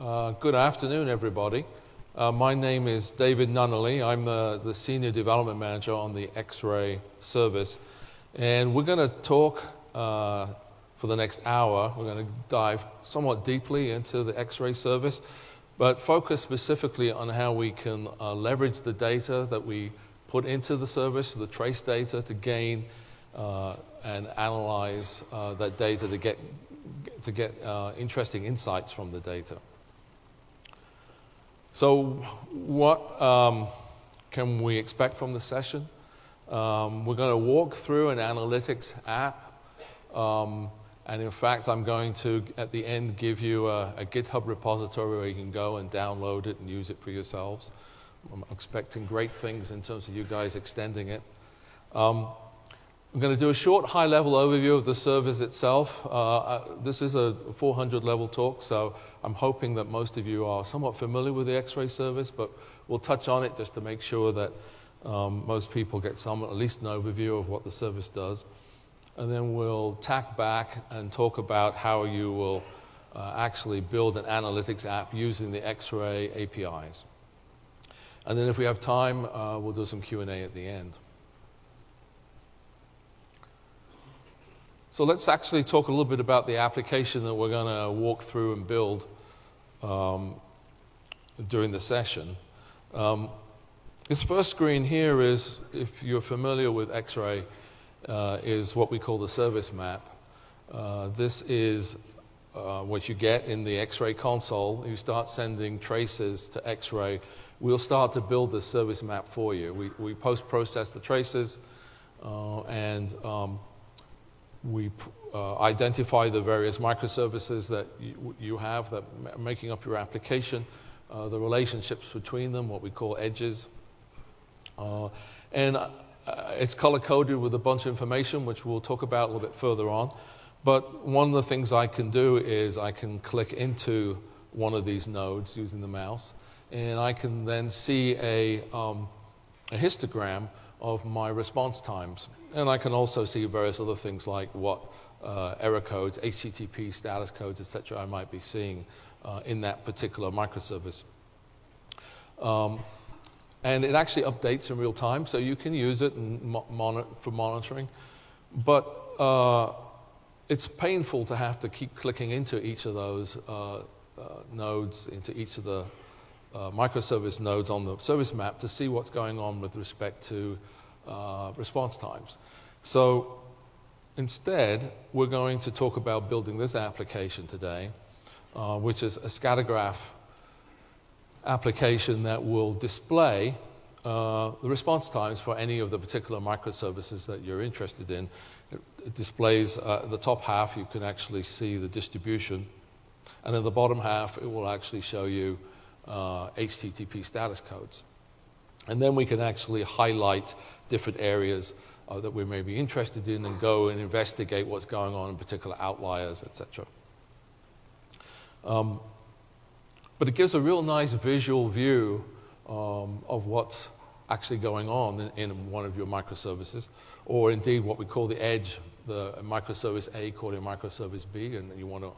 Uh, good afternoon, everybody. Uh, my name is David Nunnally. I'm the, the Senior Development Manager on the X ray service. And we're going to talk uh, for the next hour. We're going to dive somewhat deeply into the X ray service, but focus specifically on how we can uh, leverage the data that we put into the service, the trace data, to gain uh, and analyze that data to get, to get interesting insights from the data. So, what um, can we expect from the session? Um, we're going to walk through an analytics app. Um, and in fact, I'm going to, at the end, give you a, a, GitHub repository where you can go and download it and use it for yourselves. I'm expecting great things in terms of you guys extending it. I'm going to do a short high level overview of the service itself. Uh, uh this is a 400 level talk, so I'm hoping that most of you are somewhat familiar with the X ray service, but we'll touch on it just to make sure that um, most people get some, at least an overview of what the service does. And then we'll tack back and talk about how you will uh, actually build an analytics app using the X ray APIs. And then if we have time, uh, we'll do some Q&A at the end. So let's actually talk a little bit about the application that we're going to walk through and build um, during the session. Um, this first screen here is, if you're familiar with X-ray, uh, is what we call the service map. Uh, this is uh, what you get in the X-ray console. You start sending traces to X-ray. We'll start to build the service map for you. We, we post-process the traces uh, and um, we uh, identify the various microservices that you, you have that are making up your application, uh, the relationships between them, what we call edges. Uh, and uh, it's color coded with a bunch of information, which we'll talk about a little bit further on. But one of the things I can do is I can click into one of these nodes using the mouse, and I can then see a, um, a histogram of my response times. And I can also see various other things like what uh, error codes, HTTP status codes, etc., I might be seeing uh, in that particular microservice. Um, and it actually updates in real time, so you can use it mo- for monitoring. But uh, it's painful to have to keep clicking into each of those uh, uh, nodes, into each of the uh, microservice nodes on the service map to see what's going on with respect to uh, response times. So instead, we're going to talk about building this application today, uh, which is a scattergraph application that will display uh, the response times for any of the particular microservices that you're interested in. It, it displays uh, the top half, you can actually see the distribution. And in the bottom half, it will actually show you uh, HTTP status codes. And then we can actually highlight different areas uh, that we may be interested in and go and investigate what's going on in particular outliers, etc. Um, but it gives a real nice visual view um, of what's actually going on in, in, one of your microservices, or indeed what we call the edge, the microservice A calling microservice B, and you want to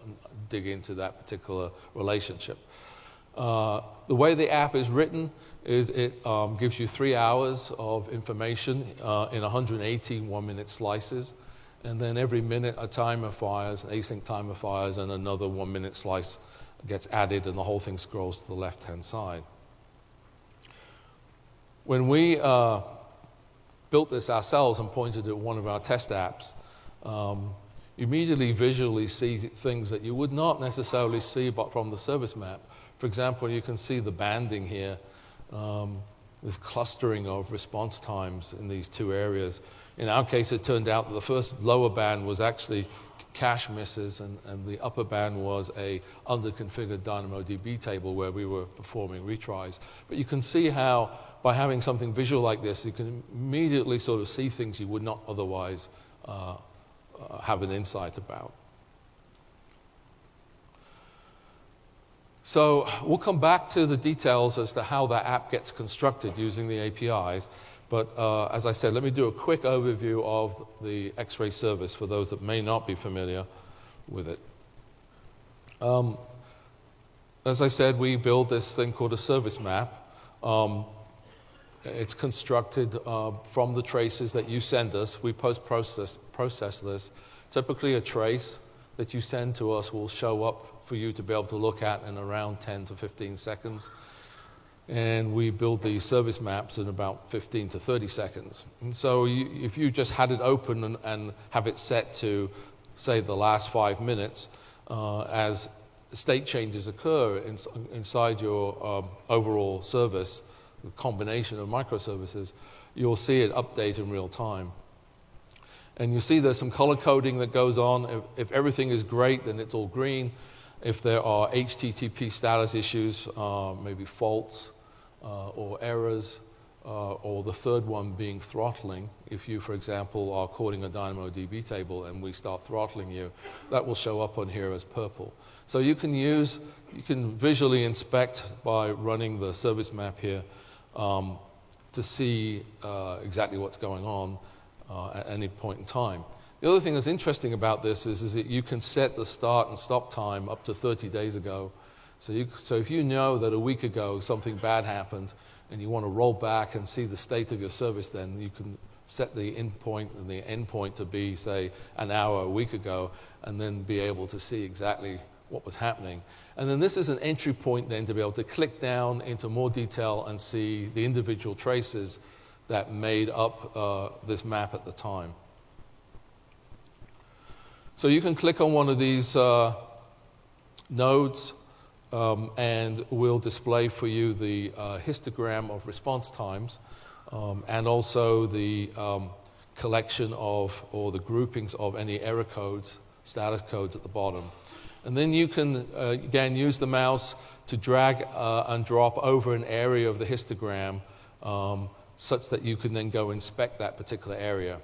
dig into that particular relationship. Uh, the way the app is written is it um, gives you three hours of information uh, in 180 one minute slices. And then every minute a timer fires, an async timer fires, and another one minute slice gets added, and the whole thing scrolls to the left hand side. When we uh, built this ourselves and pointed at one of our test apps, um, you immediately visually see things that you would not necessarily see but from the service map. For example, you can see the banding here, um, this clustering of response times in these two areas. In our case, it turned out that the first lower band was actually cache misses, and, and the upper band was a underconfigured DynamoDB table where we were performing retries. But you can see how, by having something visual like this, you can immediately sort of see things you would not otherwise uh, uh, have an insight about. So we'll come back to the details as to how that app gets constructed using the APIs. But uh, as I said, let me do a quick overview of the X ray service for those that may not be familiar with it. Um, as I said, we build this thing called a service map. Um, it's constructed uh, from the traces that you send us. We post process, process this. Typically, a trace that you send to us will show up for you to be able to look at in around 10 to 15 seconds. And we build these service maps in about 15 to 30 seconds. And so, you, if you just had it open and, and, have it set to, say, the last five minutes, uh, as state changes occur in, inside your um, overall service, the combination of microservices, you'll see it update in real time. And you see there's some color coding that goes on. If, if everything is great, then it's all green. If there are HTTP status issues, uh, maybe faults uh, or errors, uh, or the third one being throttling. If you, for example, are calling a DynamoDB table and we start throttling you, that will show up on here as purple. So you can use, you can visually inspect by running the service map here um, to see uh, exactly what's going on uh, at any point in time. The other thing that's interesting about this is, is that you can set the start and stop time up to 30 days ago. So, you, so if you know that a week ago something bad happened and you want to roll back and see the state of your service, then you can set the in point and the end point to be, say, an hour a week ago, and then be able to see exactly what was happening. And then this is an entry point then to be able to click down into more detail and see the individual traces that made up uh, this map at the time. So you can click on one of these uh, nodes um, and we'll display for you the uh, histogram of response times um, and also the um, collection of or the groupings of any error codes, status codes at the bottom. And then you can, uh, again, use the mouse to drag uh, and drop over an area of the histogram um, such that you can then go inspect that particular area.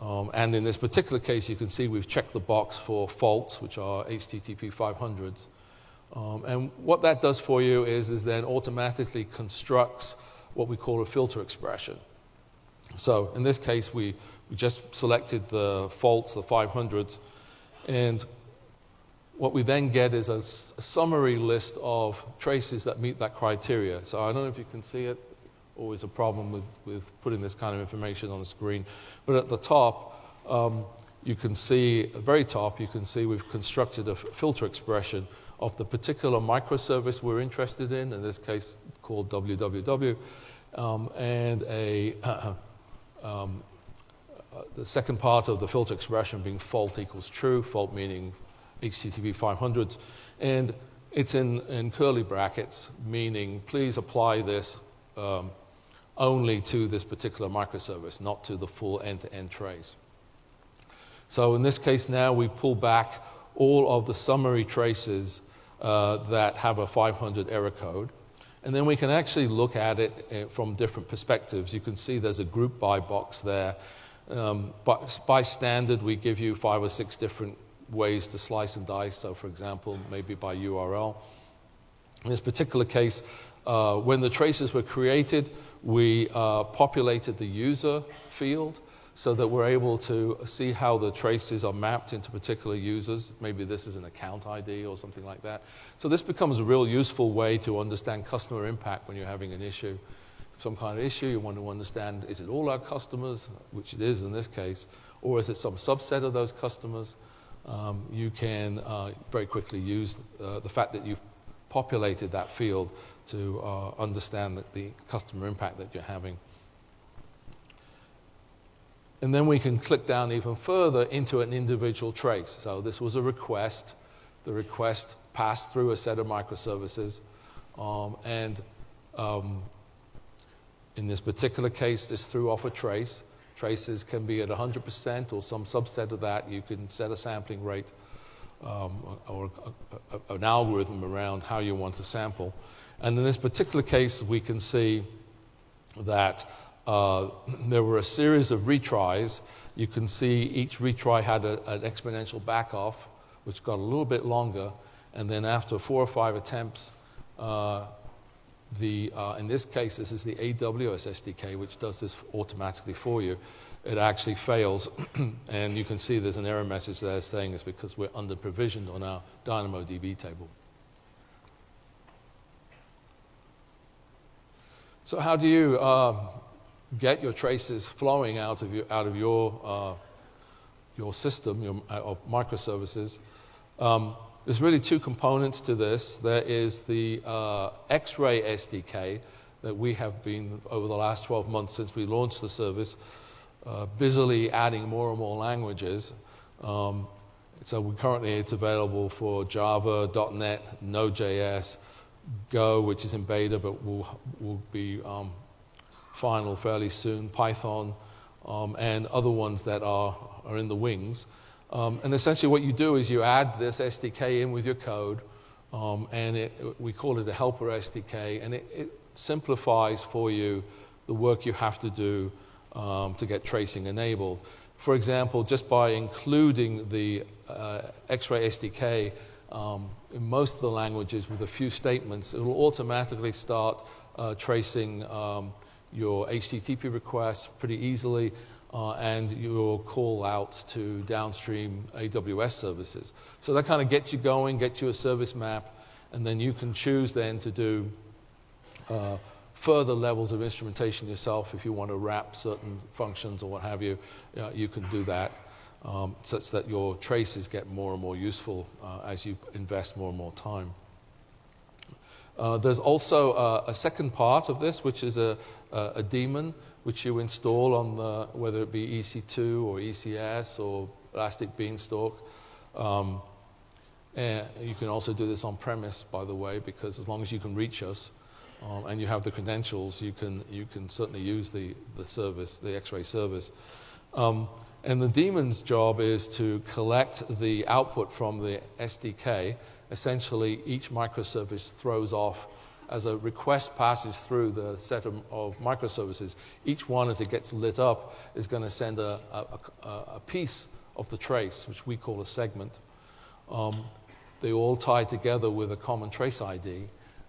Um, and in this particular case, you can see we've checked the box for faults, which are HTTP 500s. Um, and what that does for you is, is then automatically constructs what we call a filter expression. So in this case, we, we just selected the faults, the 500s, and what we then get is a, a, summary list of traces that meet that criteria. So I don't know if you can see it. Always a problem with, with putting this kind of information on the screen. But at the top, um, you can see, at the very top, you can see we've constructed a filter expression of the particular microservice we're interested in, in this case called www, um, and a, uh, um, uh, the second part of the filter expression being fault equals true, fault meaning HTTP 500s. And it's in, in curly brackets, meaning please apply this um, only to this particular microservice, not to the full end to end trace. So in this case, now we pull back all of the summary traces uh, that have a 500 error code. And then we can actually look at it uh, from different perspectives. You can see there's a group by box there. Um, but by standard, we give you five or six different ways to slice and dice. So, for example, maybe by URL. In this particular case, uh, when the traces were created, we uh, populated the user field so that we're able to see how the traces are mapped into particular users. Maybe this is an account ID or something like that. So this becomes a real useful way to understand customer impact when you're having an issue. Some kind of issue, you want to understand is it all our customers, which it is in this case, or is it some subset of those customers? um, you can uh, very quickly use uh, the fact that you've populated that field to uh, understand the customer impact that you're having. And then we can click down even further into an individual trace. So this was a request. The request passed through a set of microservices. Um, and um, in this particular case, this threw off a trace. Traces can be at 100% or some subset of that. You can set a sampling rate um, or a, a, an algorithm around how you want to sample. And in this particular case, we can see that uh, there were a series of retries. You can see each retry had a, an exponential backoff, which got a little bit longer. And then after four or five attempts, uh, the, uh, in this case, this is the AWS SDK, which does this automatically for you. It actually fails, and you can see there's an error message there saying it's because we're under provisioned on our DynamoDB table. So, how do you uh, get your traces flowing out of, out of your, uh, your system, your uh, microservices? Um, there's really two components to this. There is the uh, X-Ray SDK that we have been, over the last 12 months since we launched the service, uh, busily adding more and more languages. Um, so we, currently it's available for Java, .NET, Node.js, Go, which is in beta but will, will be um, final fairly soon, Python, um, and other ones that are, are in the wings. Um, and essentially, what you do is you add this SDK in with your code, um, and it, we call it a helper SDK, and it, it, simplifies for you the work you have to do um, to get tracing enabled. For example, just by including the uh, X-ray SDK um, in most of the languages with a few statements, it will automatically start uh, tracing um, your HTTP requests pretty easily uh, and your call out to downstream AWS services. So that kind of gets you going, gets you a service map, and then you can choose then to do uh, further levels of instrumentation yourself if you want to wrap certain functions or what have you. Uh, you can do that um, such that your traces get more and more useful uh, as you invest more and more time. Uh, there's also uh, a second part of this, which is a, a, a daemon which you install on the, whether it be EC2 or ECS or Elastic Beanstalk. Um, you can also do this on premise, by the way, because as long as you can reach us um, and you have the credentials, you can, you can certainly use the, the service, the X-ray service. Um, and the daemon's job is to collect the output from the SDK. Essentially, each microservice throws off as a request passes through the set of, of microservices, each one as it gets lit up is going to send a, a, a, piece of the trace, which we call a segment. Um, they all tie together with a common trace ID,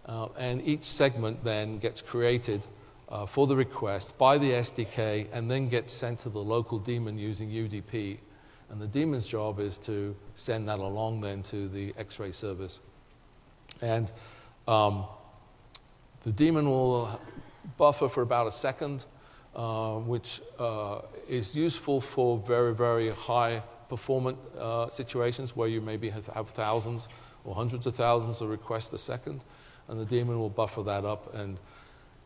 uh, and each segment then gets created uh, for the request by the SDK and then gets sent to the local daemon using UDP. And the daemon's job is to send that along then to the X-ray service. And um, the daemon will buffer for about a second, uh, which uh, is useful for very, very high performance uh, situations where you maybe have, have, thousands or hundreds of thousands of requests a second. And the daemon will buffer that up and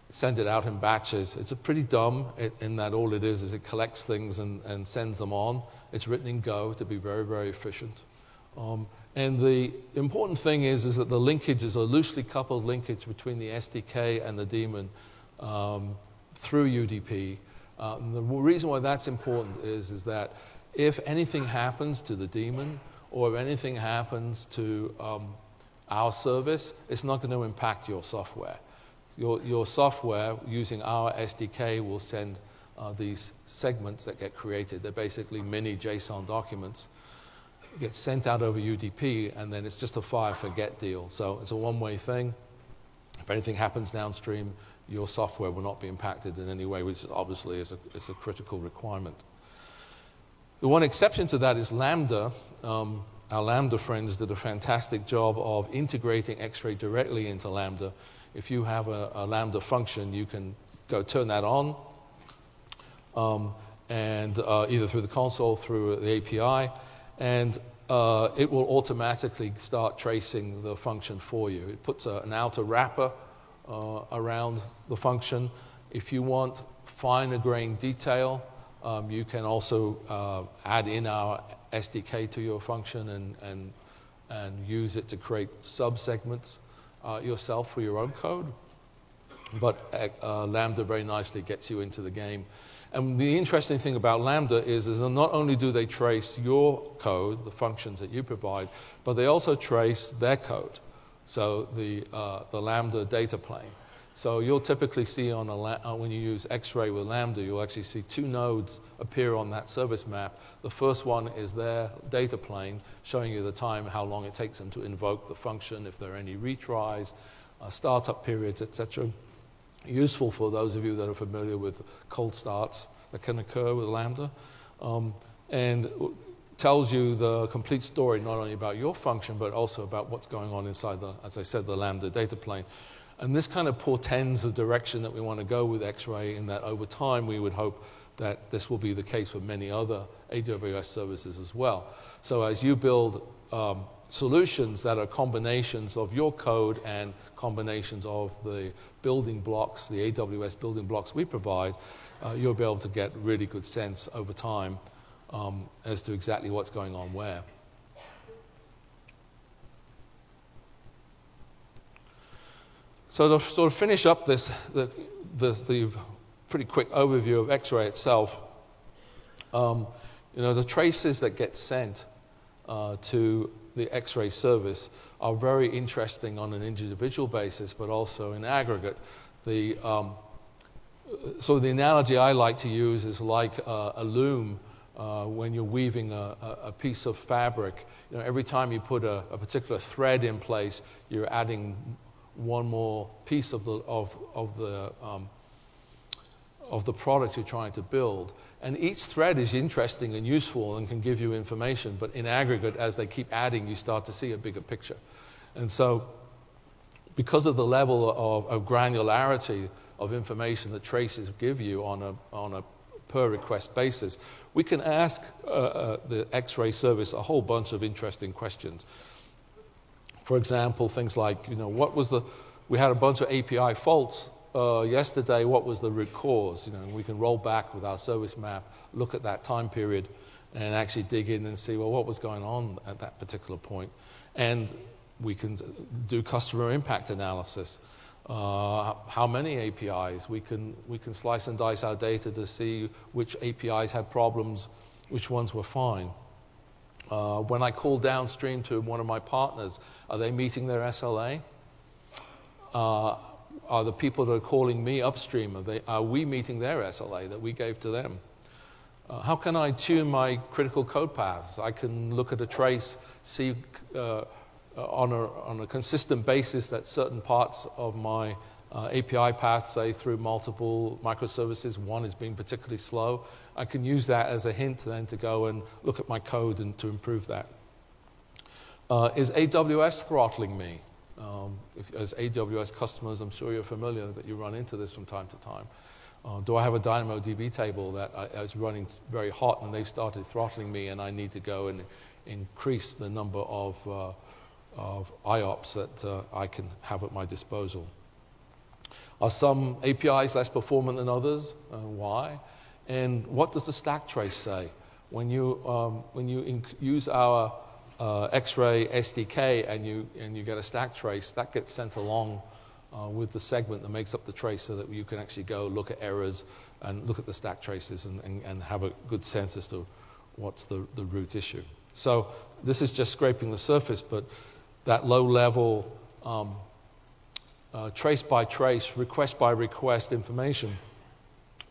send it out in batches. It's a pretty dumb in that all it is is it collects things and, and sends them on. It's written in Go to be very, very efficient. Um, and the important thing is, is that the linkage is a loosely coupled linkage between the SDK and the daemon um, through UDP. Uh, the reason why that's important is, is that if anything happens to the daemon or if anything happens to um, our service, it's not going to impact your software. Your, your software using our SDK will send uh, these segments that get created. They're basically mini JSON documents gets sent out over UDP, and then it's just a fire forget deal. So it's a one way thing. If anything happens downstream, your software will not be impacted in any way, which obviously is a, is a critical requirement. The one exception to that is Lambda. Um, our Lambda friends did a fantastic job of integrating X-ray directly into Lambda. If you have a, a Lambda function, you can go turn that on, um, and uh, either through the console, through the API, and uh, it will automatically start tracing the function for you. It puts a, an outer wrapper uh, around the function. If you want finer grained detail, um, you can also uh, add in our SDK to your function and, and, and use it to create subsegments uh, yourself for your own code. But uh, Lambda very nicely gets you into the game. And the interesting thing about Lambda is, is that not only do they trace your code, the functions that you provide, but they also trace their code, so the, uh, the Lambda data plane. So you'll typically see on a uh, when you use X-ray with Lambda, you'll actually see two nodes appear on that service map. The first one is their data plane, showing you the time, how long it takes them to invoke the function, if there are any retries, uh, startup periods, etc useful for those of you that are familiar with cold starts that can occur with Lambda. Um, and tells you the complete story, not only about your function, but also about what's going on inside the, as I said, the Lambda data plane. And this kind of portends the direction that we want to go with X-ray in that over time we would hope that this will be the case for many other AWS services as well. So as you build um, solutions that are combinations of your code and combinations of the building blocks, the AWS building blocks we provide, uh, you'll be able to get really good sense over time um, as to exactly what's going on where. So to sort of finish up this, the, the, the pretty quick overview of X-ray itself, um, you know, the traces that get sent uh, to the X-ray service are very interesting on an individual basis, but also in aggregate. The, um, so the analogy I like to use is like uh, a loom uh, when you're weaving a, a, piece of fabric. You know, every time you put a, a, particular thread in place, you're adding one more piece of the, of, of the, um, of the product you're trying to build. And each thread is interesting and useful and can give you information, but in aggregate, as they keep adding, you start to see a bigger picture. And so, because of the level of, of granularity of information that traces give you on a, on a per request basis, we can ask uh, uh, the X ray service a whole bunch of interesting questions. For example, things like, you know, what was the, we had a bunch of API faults uh, yesterday, what was the root cause? You know, we can roll back with our service map, look at that time period, and actually dig in and see, well, what was going on at that particular point? And we can do customer impact analysis. Uh, how many APIs? We can, we can slice and dice our data to see which APIs had problems, which ones were fine. Uh, when I call downstream to one of my partners, are they meeting their SLA? Uh, are the people that are calling me upstream, are, they, are we meeting their SLA that we gave to them? Uh, how can I tune my critical code paths? I can look at a trace, see uh, on, a, on a consistent basis that certain parts of my uh, API path, say through multiple microservices, one is being particularly slow. I can use that as a hint then to go and look at my code and to improve that. Uh, is AWS throttling me? Um, if, as AWS customers, I'm sure you're familiar that you run into this from time to time. Uh, do I have a DynamoDB table that I, I is running very hot and they've started throttling me and I need to go and increase the number of, uh, of IOPS that uh, I can have at my disposal? Are some APIs less performant than others? Uh, why? And what does the stack trace say? When you, um, when you use our uh, X-ray SDK and you, and you get a stack trace, that gets sent along uh, with the segment that makes up the trace so that you can actually go look at errors and look at the stack traces and, and, and have a good sense as to what's the, the root issue. So this is just scraping the surface, but that low level um, uh, trace by trace, request by request information,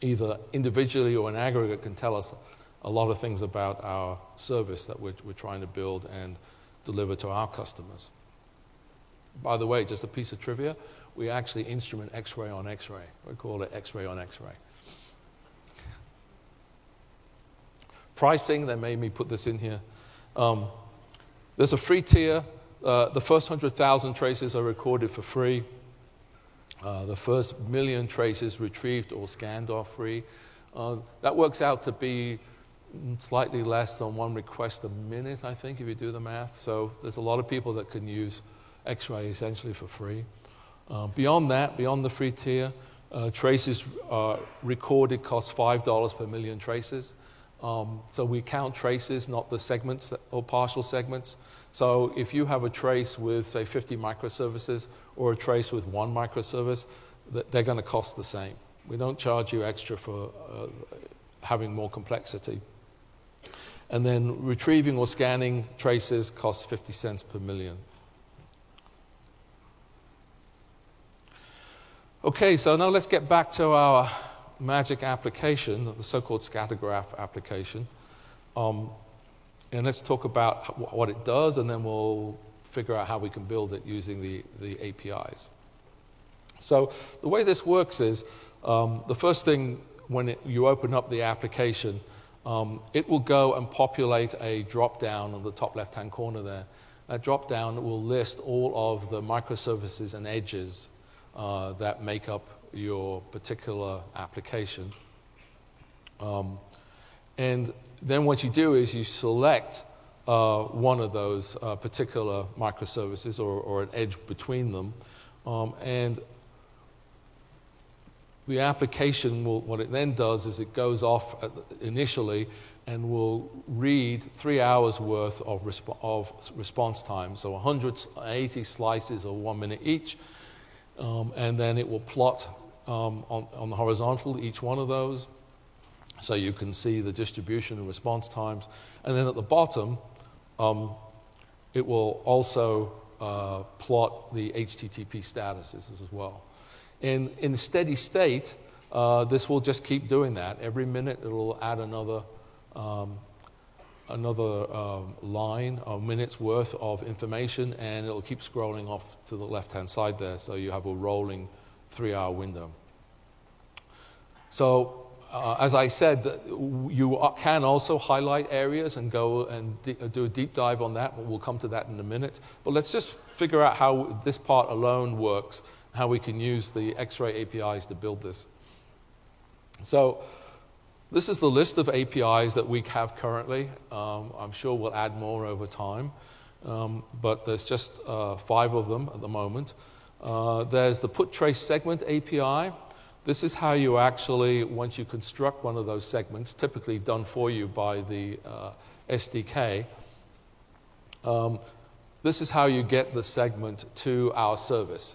either individually or in aggregate, can tell us a lot of things about our service that we're, we're trying to build and deliver to our customers. By the way, just a piece of trivia we actually instrument X ray on X ray. We call it X ray on X ray. Pricing, they made me put this in here. Um, there's a free tier. Uh, the first 100,000 traces are recorded for free. Uh, the first million traces retrieved or scanned are free. Uh, that works out to be slightly less than one request a minute, I think, if you do the math. So there's a lot of people that can use X ray essentially for free. Uh, beyond that, beyond the free tier, uh, traces uh, recorded cost $5 per million traces. Um, so we count traces, not the segments that, or partial segments. So if you have a trace with, say, 50 microservices or a trace with one microservice, they're going to cost the same. We don't charge you extra for uh, having more complexity. And then retrieving or scanning traces costs 50 cents per million. Okay, so now let's get back to our magic application, the so called scattergraph application. Um, and let's talk about what it does, and then we'll figure out how we can build it using the, the APIs. So, the way this works is um, the first thing when it, you open up the application, um, it will go and populate a drop down on the top left hand corner there. That drop down will list all of the microservices and edges uh, that make up your particular application. Um, and then what you do is you select uh, one of those uh, particular microservices or, or, an edge between them. Um, and the application will, what it then does is it goes off initially and will read three hours worth of, resp- of response time. So 180 slices of one minute each. Um, and then it will plot um, on, on the horizontal each one of those. So you can see the distribution and response times. And then at the bottom, um, it will also uh, plot the HTTP statuses as well. In, in steady state, uh, this will just keep doing that. Every minute, it'll add another, um, another um, line a minutes worth of information, and it'll keep scrolling off to the left hand side there. So you have a rolling three hour window. So uh, as I said, you can also highlight areas and go and do a deep dive on that. We'll come to that in a minute. But let's just figure out how this part alone works, how we can use the X-ray APIs to build this. So this is the list of APIs that we have currently. Um, I'm sure we'll add more over time, um, but there's just uh, five of them at the moment. Uh, there's the put trace segment API. This is how you actually, once you construct one of those segments, typically done for you by the uh, SDK, um, this is how you get the segment to our service.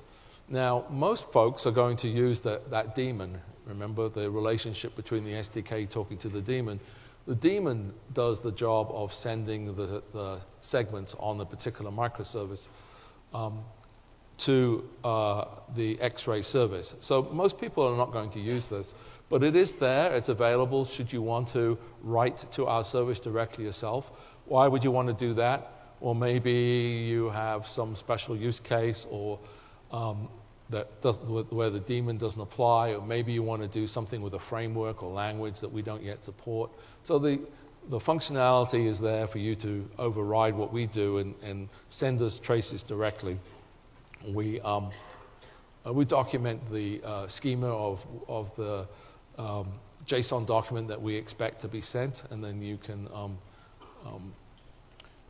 Now, most folks are going to use the, that daemon. Remember the relationship between the SDK talking to the daemon. The daemon does the job of sending the, the segments on the particular microservice. Um, to uh, the X-ray service. So most people are not going to use this, but it is there. It's available should you want to write to our service directly yourself. Why would you want to do that? Or maybe you have some special use case or um, that does, where the daemon doesn't apply, or maybe you want to do something with a framework or language that we don't yet support. So the, the functionality is there for you to override what we do and, and send us traces directly we, um, uh, we document the uh, schema of, of the um, JSON document that we expect to be sent, and then you can, um, um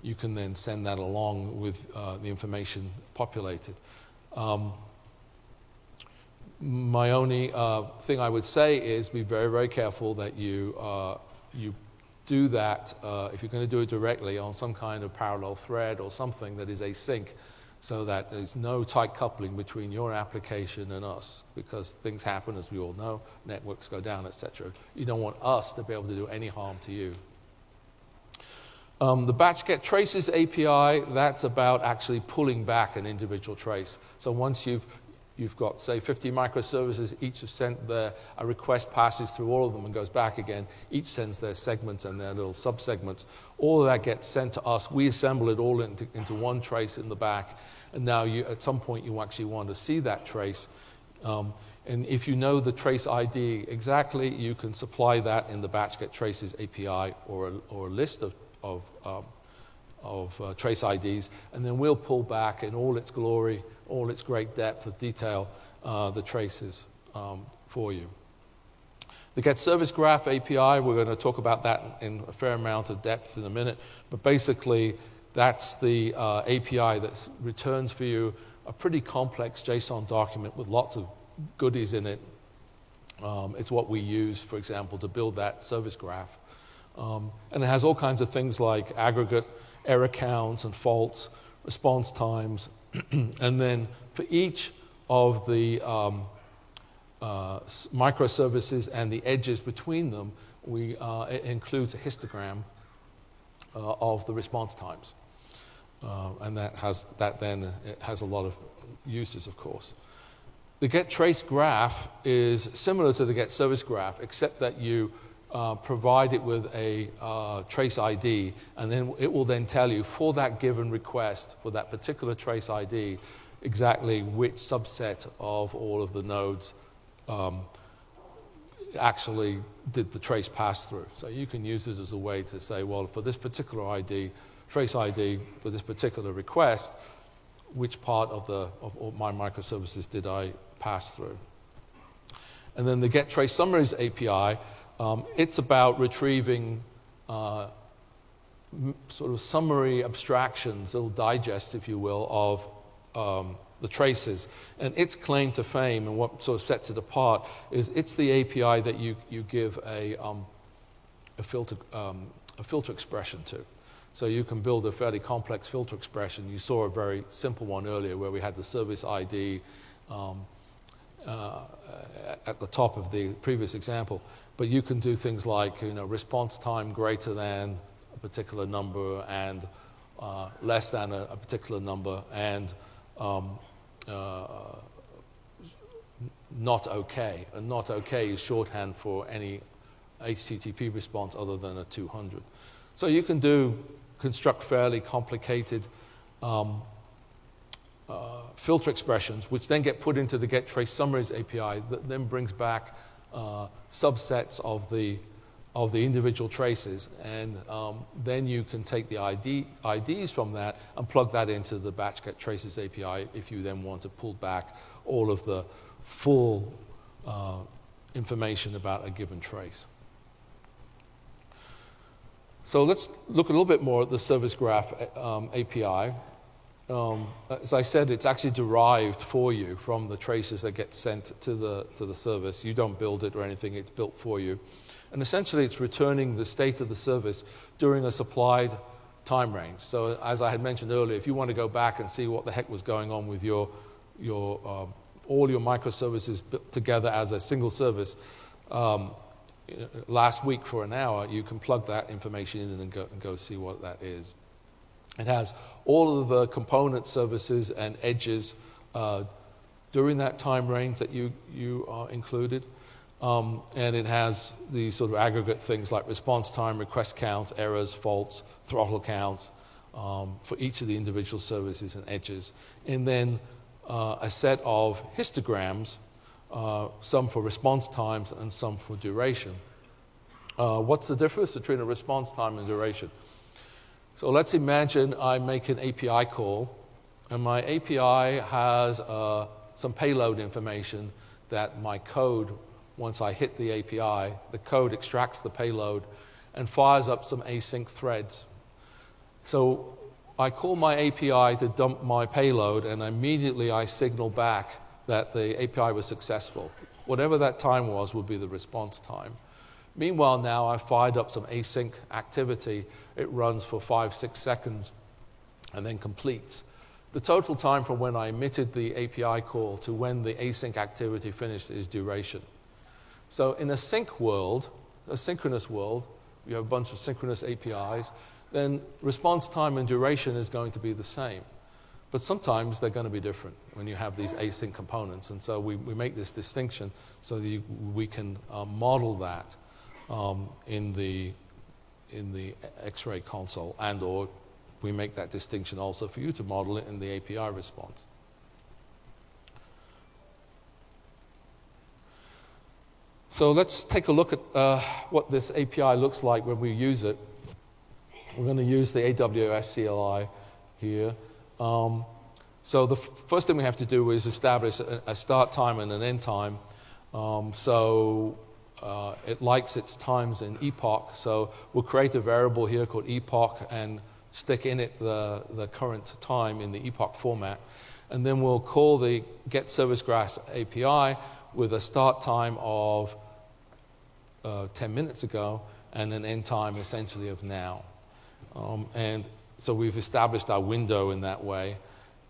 you can then send that along with uh, the information populated. My only uh, thing I would say is be very, very careful that you, uh, you do that uh, if you're going to do it directly on some kind of parallel thread or something that is async so that there's no tight coupling between your application and us because things happen as we all know networks go down etc you don't want us to be able to do any harm to you. Um, the batch get traces api that's about actually pulling back an individual trace. So once you've You've got, say, 50 microservices, each have sent their, a request passes through all of them and goes back again. Each sends their segments and their little subsegments. All of that gets sent to us. We assemble it all into, into one trace in the back. And now, you, at some point, you actually want to see that trace. Um, and if you know the trace ID exactly, you can supply that in the batch get traces API or a, or a list of, of, um, of uh, trace IDs. And then we'll pull back in all its glory all its great depth of detail, uh, the traces um, for you. The Get Service Graph API, we're going to talk about that in a fair amount of depth in a minute, but basically, that's the uh, API that returns for you a pretty complex JSON document with lots of goodies in it. Um, it's what we use, for example, to build that service graph. Um, and it has all kinds of things like aggregate error counts and faults, response times, and then for each of the um, uh, microservices and the edges between them, we, uh, it includes a histogram uh, of the response times. Uh, and that, has, that then it has a lot of uses, of course. The get trace graph is similar to the get service graph, except that you uh, provide it with a uh, trace ID, and then it will then tell you for that given request, for that particular trace ID, exactly which subset of all of the nodes um, actually did the trace pass through. So you can use it as a way to say, well, for this particular ID, trace ID, for this particular request, which part of, the, of my microservices did I pass through. And then the get trace summaries API, um, it's about retrieving uh, sort of summary abstractions, little digests, if you will, of um, the traces. And its claim to fame and what sort of sets it apart is it's the API that you, you give a, um, a, filter, um, a filter expression to. So you can build a fairly complex filter expression. You saw a very simple one earlier where we had the service ID um, uh, at the top of the previous example. But you can do things like you know, response time greater than a particular number and uh, less than a, a, particular number and um, uh, not okay. And not okay is shorthand for any HTTP response other than a 200. So you can do construct fairly complicated um, uh, filter expressions, which then get put into the get trace summaries API that then brings back uh, subsets of the, of the individual traces. And um, then you can take the ID, IDs from that and plug that into the batch get traces API if you then want to pull back all of the full uh, information about a given trace. So let's look a little bit more at the service graph um, API. Um, as I said, it's actually derived for you from the traces that get sent to the, to the service. You don't build it or anything, it's built for you. And essentially, it's returning the state of the service during a supplied time range. So, as I had mentioned earlier, if you want to go back and see what the heck was going on with your, your, um, all your microservices built together as a single service, um, last week for an hour, you can plug that information in and go, and go see what that is. It has all of the component services and edges uh, during that time range that you, you are included. Um, and it has these sort of aggregate things like response time, request counts, errors, faults, throttle counts um, for each of the individual services and edges. And then uh, a set of histograms uh, some for response times and some for duration. Uh, what's the difference between a response time and duration? So let's imagine I make an API call, and my API has uh, some payload information that my code, once I hit the API, the code extracts the payload and fires up some async threads. So I call my API to dump my payload, and immediately I signal back that the API was successful. Whatever that time was would be the response time. Meanwhile, now I've fired up some async activity. It runs for five, six seconds and then completes. The total time from when I emitted the API call to when the async activity finished is duration. So, in a sync world, a synchronous world, you have a bunch of synchronous APIs, then response time and duration is going to be the same. But sometimes they're going to be different when you have these async components. And so we, we make this distinction so that you, we can uh, model that um, in, the, in the X-ray console and or we make that distinction also for you to model it in the API response. So let's take a look at uh, what this API looks like when we use it. We're going to use the AWS CLI here. Um, so the first thing we have to do is establish a, a start time and an end time. Um, so uh, it likes its times in epoch. So we'll create a variable here called epoch and stick in it the, the current time in the epoch format. And then we'll call the get service graph API with a start time of uh, 10 minutes ago and an end time essentially of now. Um, and so we've established our window in that way.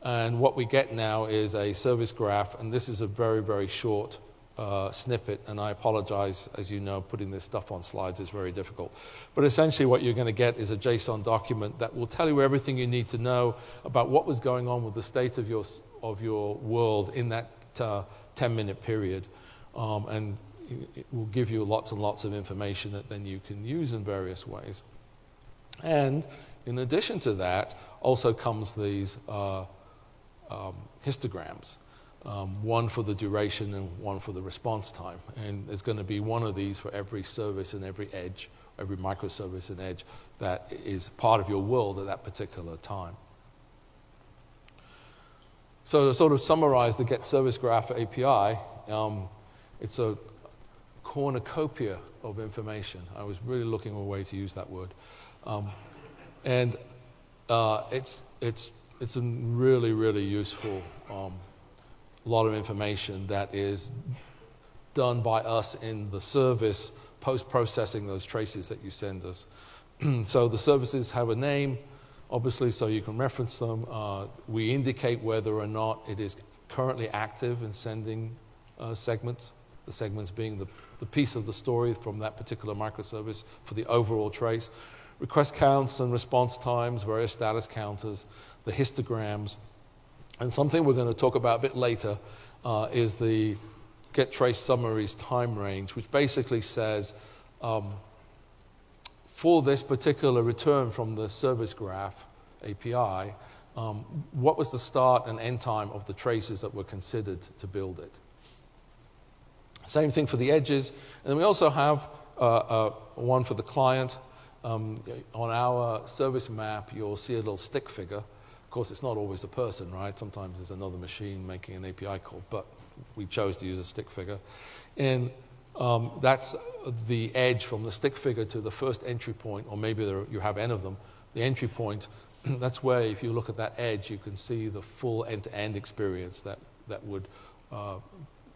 And what we get now is a service graph, and this is a very, very short uh, snippet. And I apologize, as you know, putting this stuff on slides is very difficult. But essentially, what you're going to get is a JSON document that will tell you everything you need to know about what was going on with the state of your, of your world in that uh, 10 minute period. Um, and it will give you lots and lots of information that then you can use in various ways. And in addition to that, also comes these uh, um, histograms, um, one for the duration and one for the response time. And there's going to be one of these for every service and every edge, every microservice and edge that is part of your world at that particular time. so to sort of summarize the Get Service Graph API, um, it's a cornucopia of information. I was really looking for a way to use that word. Um, and uh, it's, it's, it's a really, really useful um, lot of information that is done by us in the service post processing those traces that you send us. so the services have a name, obviously, so you can reference them. Uh, we indicate whether or not it is currently active in sending uh, segments, the segments being the, the piece of the story from that particular microservice for the overall trace. Request counts and response times, various status counters, the histograms, and something we're going to talk about a bit later uh, is the get trace summaries time range, which basically says um, for this particular return from the service graph API, um, what was the start and end time of the traces that were considered to build it. Same thing for the edges. And we also have uh, uh, one for the client. Um, on our service map, you'll see a little stick figure. Of course, it's not always a person, right? Sometimes there's another machine making an API call, but we chose to use a stick figure. And um, that's the edge from the stick figure to the first entry point, or maybe there, you have n of them. The entry point, that's where if you look at that edge, you can see the full end-to-end experience that, that, would, uh,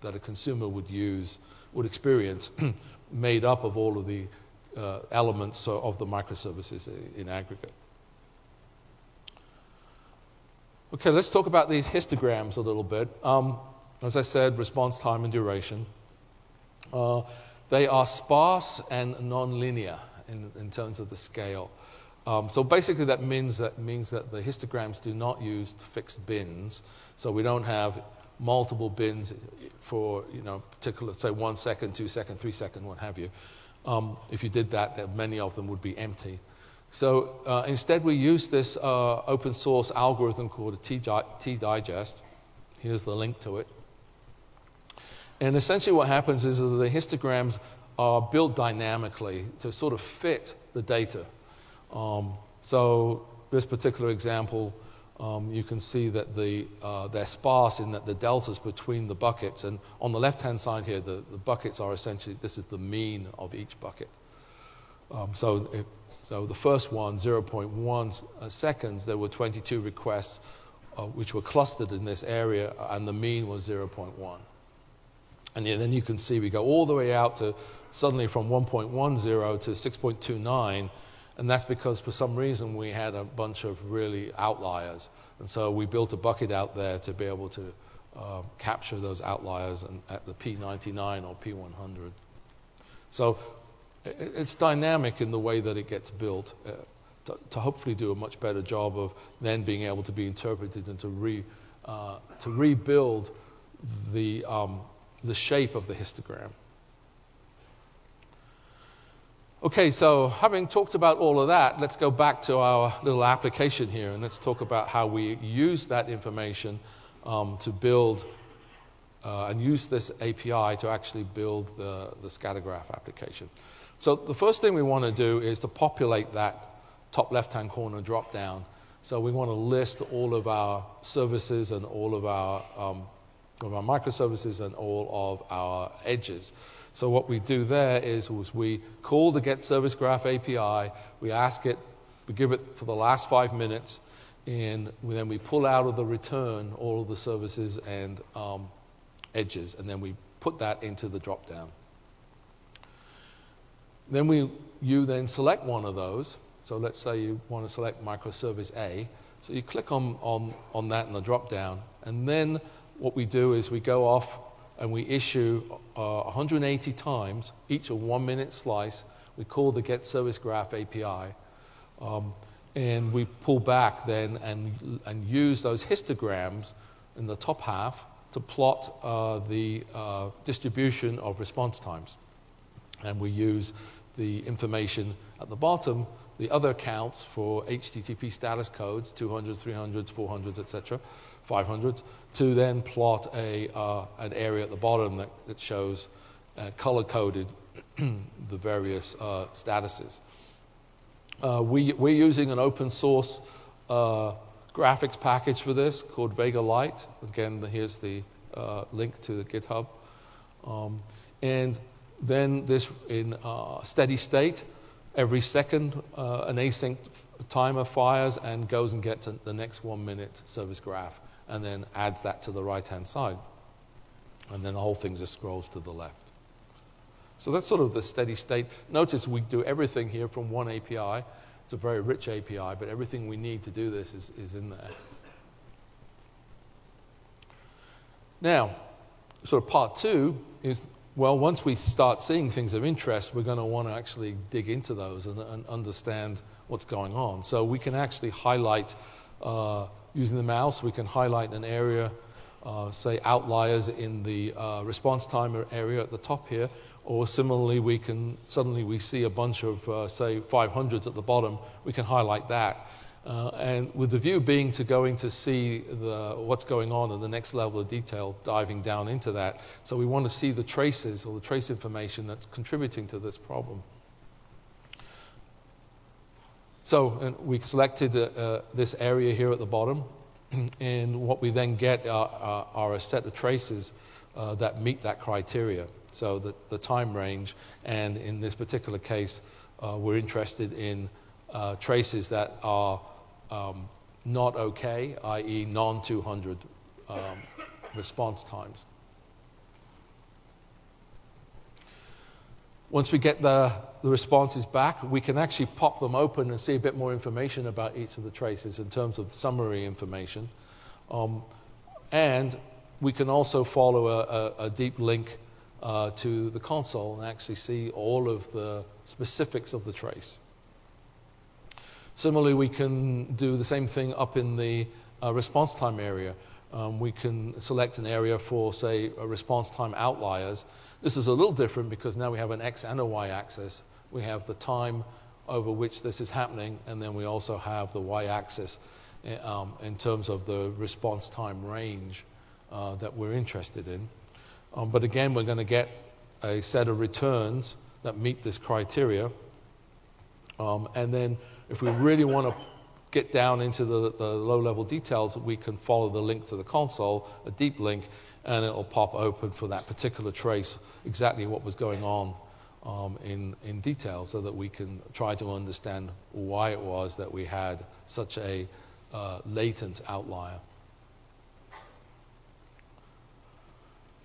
that a consumer would use, would experience, made up of all of the uh, elements of the microservices in aggregate. Okay, let's talk about these histograms a little bit. Um, as I said, response time and duration. Uh, they are sparse and nonlinear in, in terms of the scale. Um, so basically, that means that means that the histograms do not use fixed bins. So we don't have multiple bins for you know particular, say one second, two second, three second, what have you. Um, if you did that, many of them would be empty. So uh, instead, we use this uh, open source algorithm called a T-digest. Here's the link to it. And essentially, what happens is that the histograms are built dynamically to sort of fit the data. Um, so, this particular example, um, you can see that the, uh, they're sparse in that the deltas between the buckets, and on the left hand side here, the, the buckets are essentially this is the mean of each bucket. Um, so, it, so, the first one, 0.1 uh, seconds, there were 22 requests uh, which were clustered in this area, and the mean was 0.1. And then you can see we go all the way out to suddenly from 1.10 to 6.29. And that's because for some reason we had a bunch of really outliers. And so we built a bucket out there to be able to uh, capture those outliers at the P99 or P100. So it's dynamic in the way that it gets built uh, to, to, hopefully do a much better job of then being able to be interpreted and to, re, uh, to rebuild the, um, the shape of the histogram. Okay, so having talked about all of that, let's go back to our little application here and let's talk about how we use that information um, to build uh, and use this API to actually build the, the scattergraph application. So the first thing we want to do is to populate that top left-hand corner drop-down. So we want to list all of our services and all of our um, of our microservices and all of our edges. So what we do there is, we call the get service graph API, we ask it, we give it for the last five minutes, and then we pull out of the return all of the services and um, edges, and then we put that into the dropdown. Then we, you then select one of those. So let's say you want to select microservice A. So you click on, on, on that in the dropdown, and then what we do is we go off and we issue uh, 180 times, each a one minute slice. We call the get service graph API. Um, and we pull back then and, and use those histograms in the top half to plot uh, the uh, distribution of response times. And we use the information at the bottom, the other counts for HTTP status codes, 200, 300s, 400s, etc., 500s, to then plot a, uh, an area at the bottom that, that shows uh, color coded the various uh, statuses. Uh, we, we're using an open source uh, graphics package for this called Vega Lite. Again, here's the uh, link to the GitHub. Um, and then this in uh, steady state, every second uh, an async timer fires and goes and gets the next one minute service graph and then adds that to the right hand side. And then the whole thing just scrolls to the left. So that's sort of the steady state. Notice we do everything here from one API. It's a very rich API, but everything we need to do this is, is in there. Now, sort of part two is well, once we start seeing things of interest, we're going to want to actually dig into those and, and understand what's going on. So we can actually highlight, uh, using the mouse, we can highlight an area, uh, say outliers in the uh, response timer area at the top here, or similarly, we can suddenly we see a bunch of, uh, say, 500s at the bottom, we can highlight that. Uh, and with the view being to going to see the, what's going on at the next level of detail, diving down into that. So we want to see the traces or the trace information that's contributing to this problem. So we selected uh, uh, this area here at the bottom, and what we then get are, are, are a set of traces uh, that meet that criteria. So the, the time range, and in this particular case, uh, we're interested in traces that are um, not okay, i.e., non 200 um, response times. Once we get the, the responses back, we can actually pop them open and see a bit more information about each of the traces in terms of summary information. Um, and we can also follow a, a, a deep link uh, to the console and actually see all of the specifics of the trace. Similarly, we can do the same thing up in the uh, response time area. Um, we can select an area for, say, response time outliers. This is a little different because now we have an x and a y axis. We have the time over which this is happening, and then we also have the y axis eh, um, in terms of the response time range uh, that we're interested in. Um, but again, we're going to get a set of returns that meet this criteria. Um, and then if we really want to get down into the, the low level details, we can follow the link to the console, a deep link, and it'll pop open for that particular trace exactly what was going on um, in, in detail so that we can try to understand why it was that we had such a uh, latent outlier.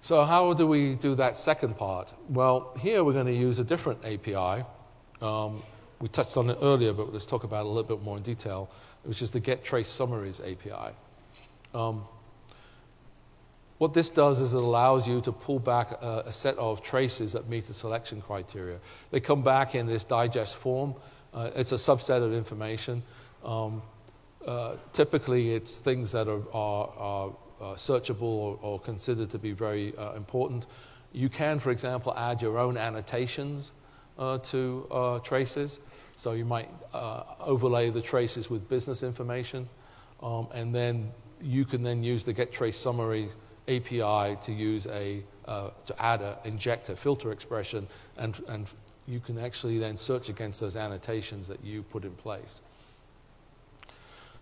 So, how do we do that second part? Well, here we're going to use a different API. Um, we touched on it earlier, but let's talk about it a little bit more in detail, which is the Get Trace Summaries API. Um, what this does is it allows you to pull back a, a, set of traces that meet the selection criteria. They come back in this digest form. Uh, it's a subset of information. Um, uh, typically, it's things that are, are, are uh, searchable or, or, considered to be very uh, important. You can, for example, add your own annotations uh, to uh, traces. So you might uh, overlay the traces with business information, um, and then you can then use the get trace summary API to use a uh, to add a inject a filter expression, and and you can actually then search against those annotations that you put in place.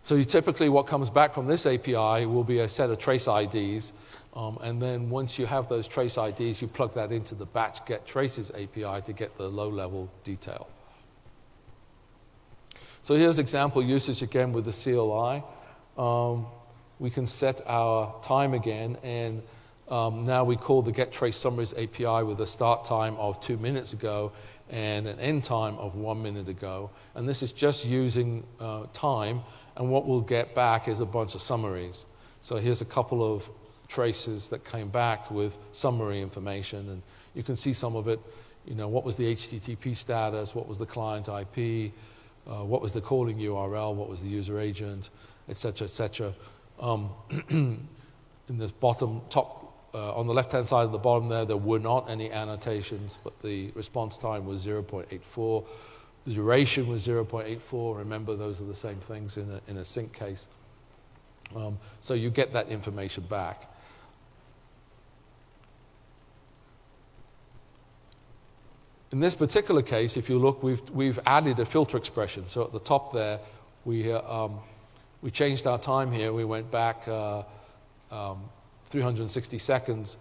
So typically what comes back from this API will be a set of trace IDs, um, and then once you have those trace IDs, you plug that into the batch get traces API to get the low level detail. So here's example usage again with the CLI. Um, we can set our time again, and um, now we call the get trace summaries API with a start time of two minutes ago and an end time of one minute ago. And this is just using uh, time, and what we'll get back is a bunch of summaries. So here's a couple of traces that came back with summary information, and you can see some of it. You know, what was the HTTP status? What was the client IP? Uh, what was the calling URL, what was the user agent, etc., etc. Um, in the bottom top, uh, on the left-hand side of the bottom there, there were not any annotations, but the response time was 0.84. The duration was 0.84. Remember, those are the same things in a, in a sync case. Um, so you get that information back. In this particular case, if you look, we've, we've added a filter expression. So at the top there, we, um, we changed our time here. We went back uh, um, 360 seconds,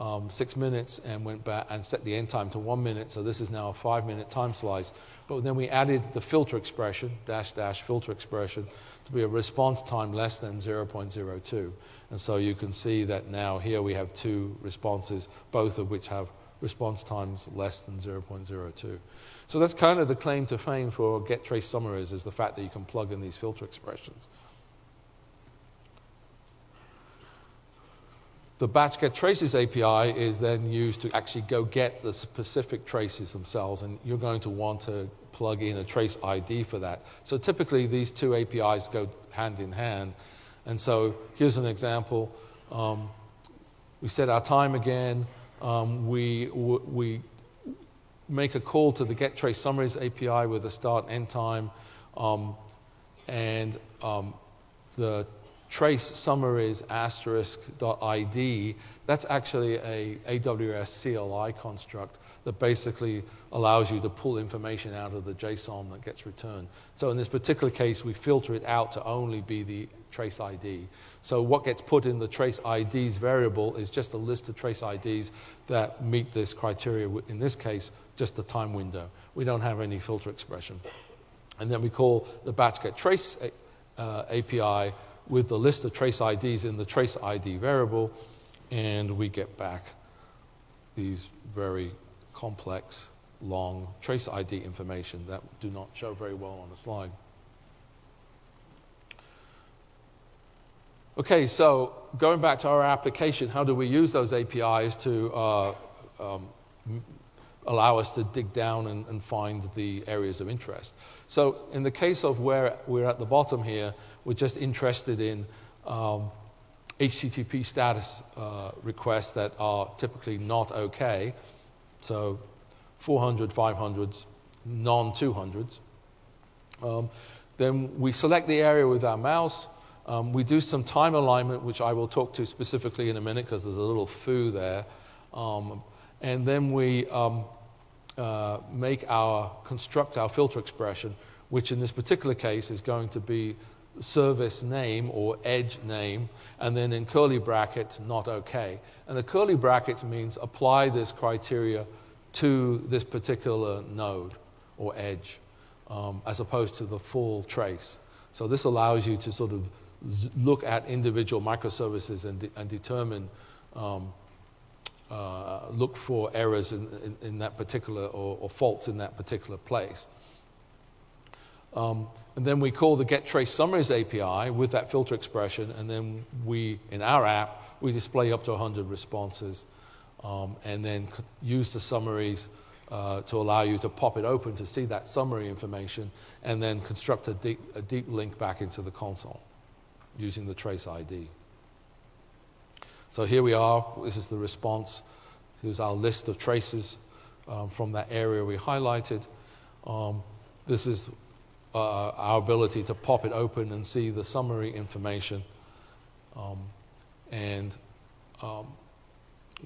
um, six minutes, and went back and set the end time to one minute. So this is now a five minute time slice. But then we added the filter expression, dash dash filter expression, to be a response time less than 0.02. And so you can see that now here we have two responses, both of which have response times less than 0.02. So that's kind of the claim to fame for get trace summaries is the fact that you can plug in these filter expressions. The batch get traces API is then used to actually go get the specific traces themselves, and you're going to want to plug in a trace ID for that. So typically, these two APIs go hand in hand. And so here's an example. Um, we set our time again. Um, we, we make a call to the get trace summaries API with a start and end time. Um, and um, the trace summaries asterisk.id, that's actually a AWS CLI construct that basically allows you to pull information out of the JSON that gets returned. So in this particular case, we filter it out to only be the trace ID. So what gets put in the trace IDs variable is just a list of trace IDs that meet this criteria. In this case, just the time window. We don't have any filter expression. And then we call the batch get trace uh, API with the list of trace IDs in the trace ID variable, and we get back these very complex, long trace ID information that do not show very well on the slide. Okay, so going back to our application, how do we use those APIs to uh, um, allow us to dig down and, and, find the areas of interest? So, in the case of where we're at the bottom here, we're just interested in um, HTTP status uh, requests that are typically not okay. So 400, 500s, non 200s. Um, then we select the area with our mouse. Um, we do some time alignment, which I will talk to specifically in a minute because there's a little foo there. Um, and then we um, uh, make our, construct our filter expression, which in this particular case is going to be service name or edge name, and then in curly brackets, not okay. And the curly brackets means apply this criteria to this particular node or edge, um, as opposed to the full trace. So this allows you to sort of look at individual microservices and, de- and determine, um, uh, look for errors in, in, in that particular or, or, faults in that particular place. Um, and then we call the get trace summaries API with that filter expression, and then we, in our app, we display up to 100 responses, um, and then use the summaries uh, to allow you to pop it open to see that summary information, and then construct a deep, a deep link back into the console using the trace ID. So here we are. This is the response. Here's our list of traces um, from that area we highlighted. Um, this is uh, our ability to pop it open and see the summary information um, and um,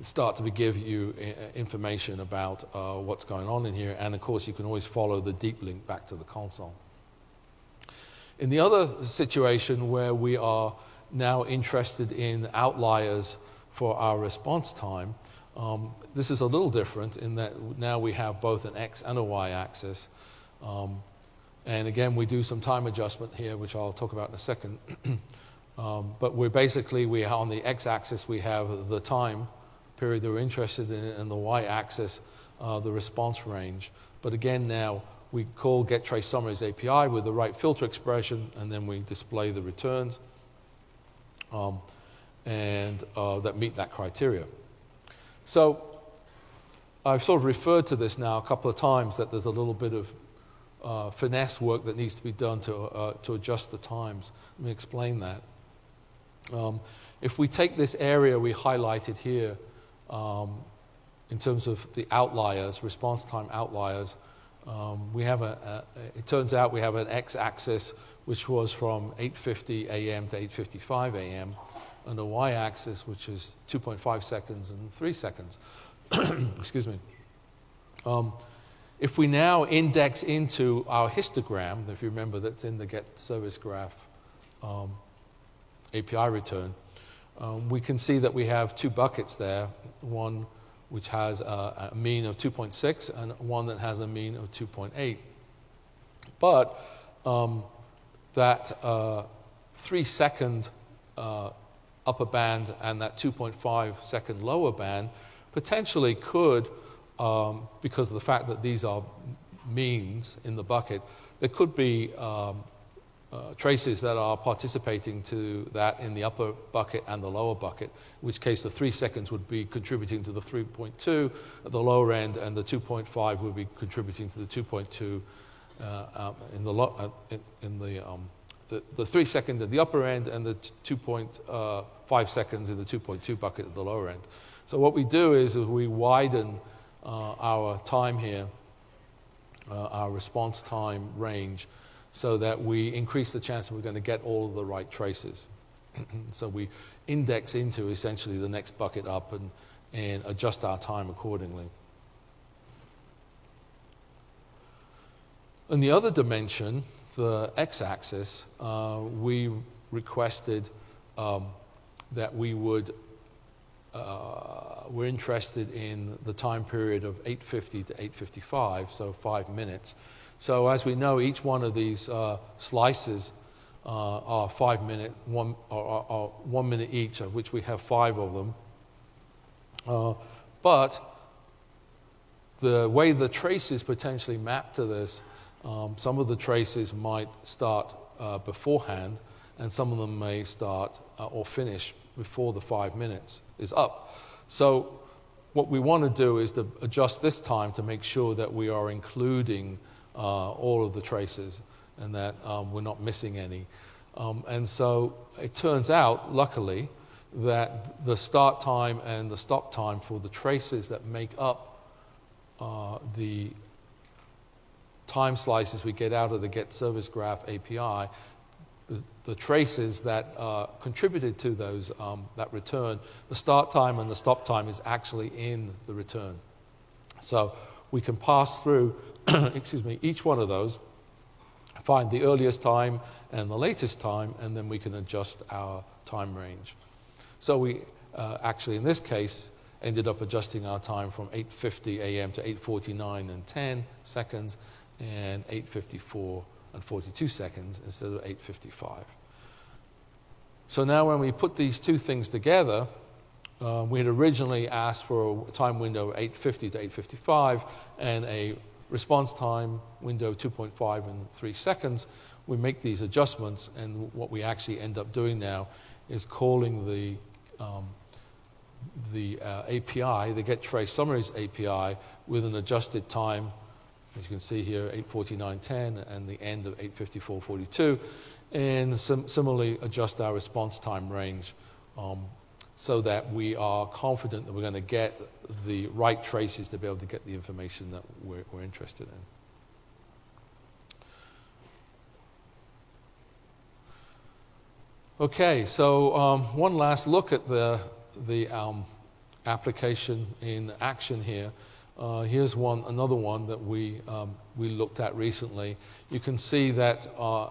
start to give you uh, information about uh, what's going on in here. And of course, you can always follow the deep link back to the console. In the other situation where we are now interested in outliers for our response time, um, this is a little different in that now we have both an x and a y axis. Um, and again, we do some time adjustment here, which I'll talk about in a second. um, but we're basically, we on the x-axis, we have the time period that we're interested in, and the y-axis, uh, the response range. But again, now we call get trace summaries API with the right filter expression, and then we display the returns um, and uh, that meet that criteria. So I've sort of referred to this now a couple of times that there's a little bit of uh, finesse work that needs to be done to, uh, to adjust the times. Let me explain that. Um, if we take this area we highlighted here um, in terms of the outliers, response time outliers, um, we have a, a, it turns out we have an x-axis which was from 8.50 a.m. to 8.55 a.m. and a y-axis which is 2.5 seconds and 3 seconds. Excuse me. Um, if we now index into our histogram, if you remember that's in the get service graph um, API return, um, we can see that we have two buckets there, one which has a, a mean of 2.6 and one that has a mean of 2.8. But um, that uh, three second uh, upper band and that 2.5 second lower band potentially could, um, because of the fact that these are means in the bucket, there could be um, uh, traces that are participating to that in the upper bucket and the lower bucket, in which case the three seconds would be contributing to the 3.2 at the lower end, and the 2.5 would be contributing to the 2.2 uh, um, in the, lo- uh, in, in, the, um, the, the, three second at the upper end and the 2.5 uh, seconds in the 2.2 bucket at the lower end. So what we do is we widen uh, our time here, uh, our response time range, so that we increase the chance that we're going to get all of the right traces. so we index into essentially the next bucket up and, and adjust our time accordingly. In the other dimension, the x axis, uh, we requested um, that we would, uh, we're interested in the time period of 850 to 855, so five minutes. So as we know, each one of these uh, slices uh, are five minute, one, are, are, one minute each, of which we have five of them. Uh, but the way the traces potentially map to this, um, some of the traces might start uh, beforehand, and some of them may start uh, or finish before the five minutes is up. So what we want to do is to adjust this time to make sure that we are including uh, all of the traces and that um, we're not missing any. Um, and so it turns out, luckily, that the start time and the stop time for the traces that make up uh, the time slices we get out of the get service graph API, the, traces that uh, contributed to those, um, that return, the start time and the stop time is actually in the return. So we can pass through excuse me, each one of those, find the earliest time and the latest time, and then we can adjust our time range. So we uh, actually, in this case, ended up adjusting our time from 8.50 a.m. to 8.49 and 10 seconds, and 8.54 and 42 seconds instead of 8.55. So now when we put these two things together, uh, we had originally asked for a time window of 8.50 to 8.55 and a response time window of 2.5 and 3 seconds, we make these adjustments, and what we actually end up doing now is calling the, um, the uh, API, the get trace summaries API, with an adjusted time, as you can see here, 849.10 and the end of 854.42, and sim- similarly adjust our response time range um, so that we are confident that we're going to get the right traces to be able to get the information that we're, we're interested in. Okay, so um, one last look at the, the um, application in action here. Uh, here's one, another one that we, um, we looked at recently. You can see that uh,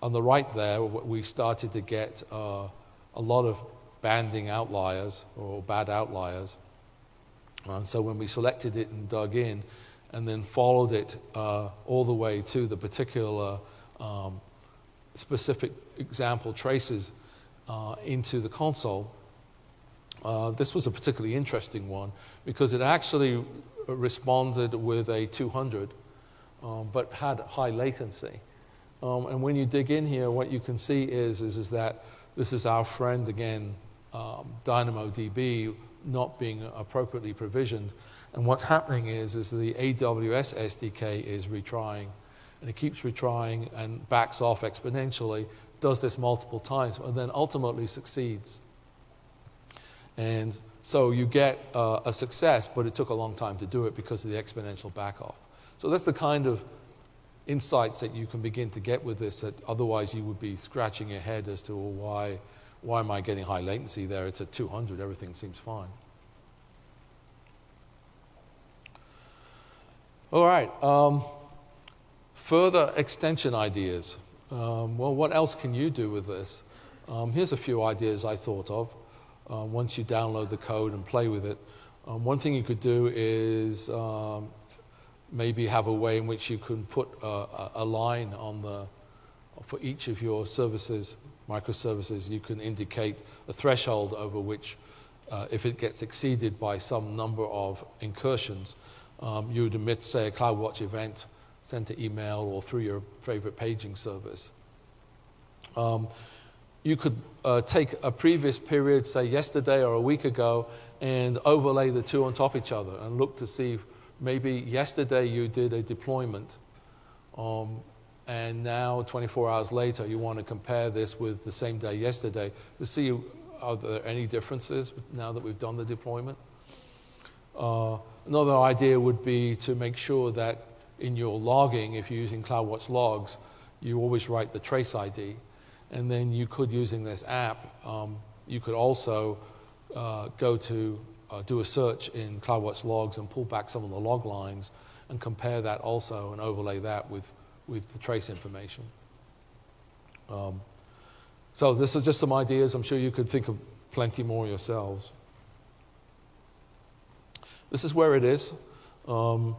on the right there, we started to get uh, a lot of banding outliers or bad outliers. And so when we selected it and dug in and then followed it uh, all the way to the particular um, specific example traces uh, into the console, uh, this was a particularly interesting one because it actually responded with a 200 um, but had high latency. Um, and when you dig in here, what you can see is, is, is that this is our friend again, um, DynamoDB not being appropriately provisioned. And what's happening is, is the AWS SDK is retrying, and it keeps retrying and backs off exponentially, does this multiple times, and then ultimately succeeds. And so you get uh, a success, but it took a long time to do it because of the exponential back off. So that's the kind of insights that you can begin to get with this that otherwise you would be scratching your head as to well, why why am I getting high latency there? It's at 200, everything seems fine. All right, um, further extension ideas. um, well, what else can you do with this? Um, here's a few ideas I thought of. Um, once you download the code and play with it, um, one thing you could do is um, maybe have a way in which you can put a, a line on the for each of your services, microservices. You can indicate a threshold over which, uh, if it gets exceeded by some number of incursions, um, you would emit, say, a CloudWatch event sent to email or through your favorite paging service. Um, you could uh, take a previous period, say yesterday or a week ago, and overlay the two on top of each other and look to see maybe yesterday you did a deployment, um, and now 24 hours later you want to compare this with the same day yesterday to see are there any differences now that we've done the deployment. Uh, another idea would be to make sure that in your logging, if you're using CloudWatch logs, you always write the trace ID. And then you could, using this app, um, you could also uh, go to uh, do a search in CloudWatch logs and pull back some of the log lines and compare that also and overlay that with, with the trace information. Um, so this is just some ideas. I'm sure you could think of plenty more yourselves. This is where it is. Um,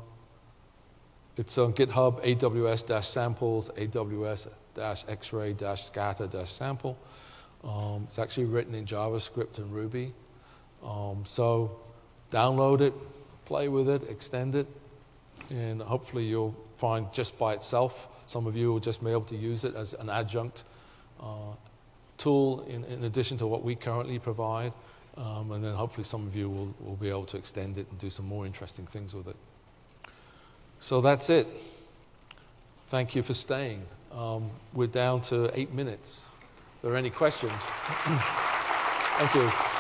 it's on GitHub, AWS-samples, AWS AWS X-ray dash scatter dash sample. Um, it's actually written in JavaScript and Ruby. Um, so download it, play with it, extend it, and hopefully you'll find just by itself, some of you will just be able to use it as an adjunct uh, tool in, in, addition to what we currently provide. Um, and then hopefully some of you will, will be able to extend it and do some more interesting things with it. So that's it. Thank you for staying. Um, we're down to eight minutes. If there are any questions, thank you.